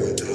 Good.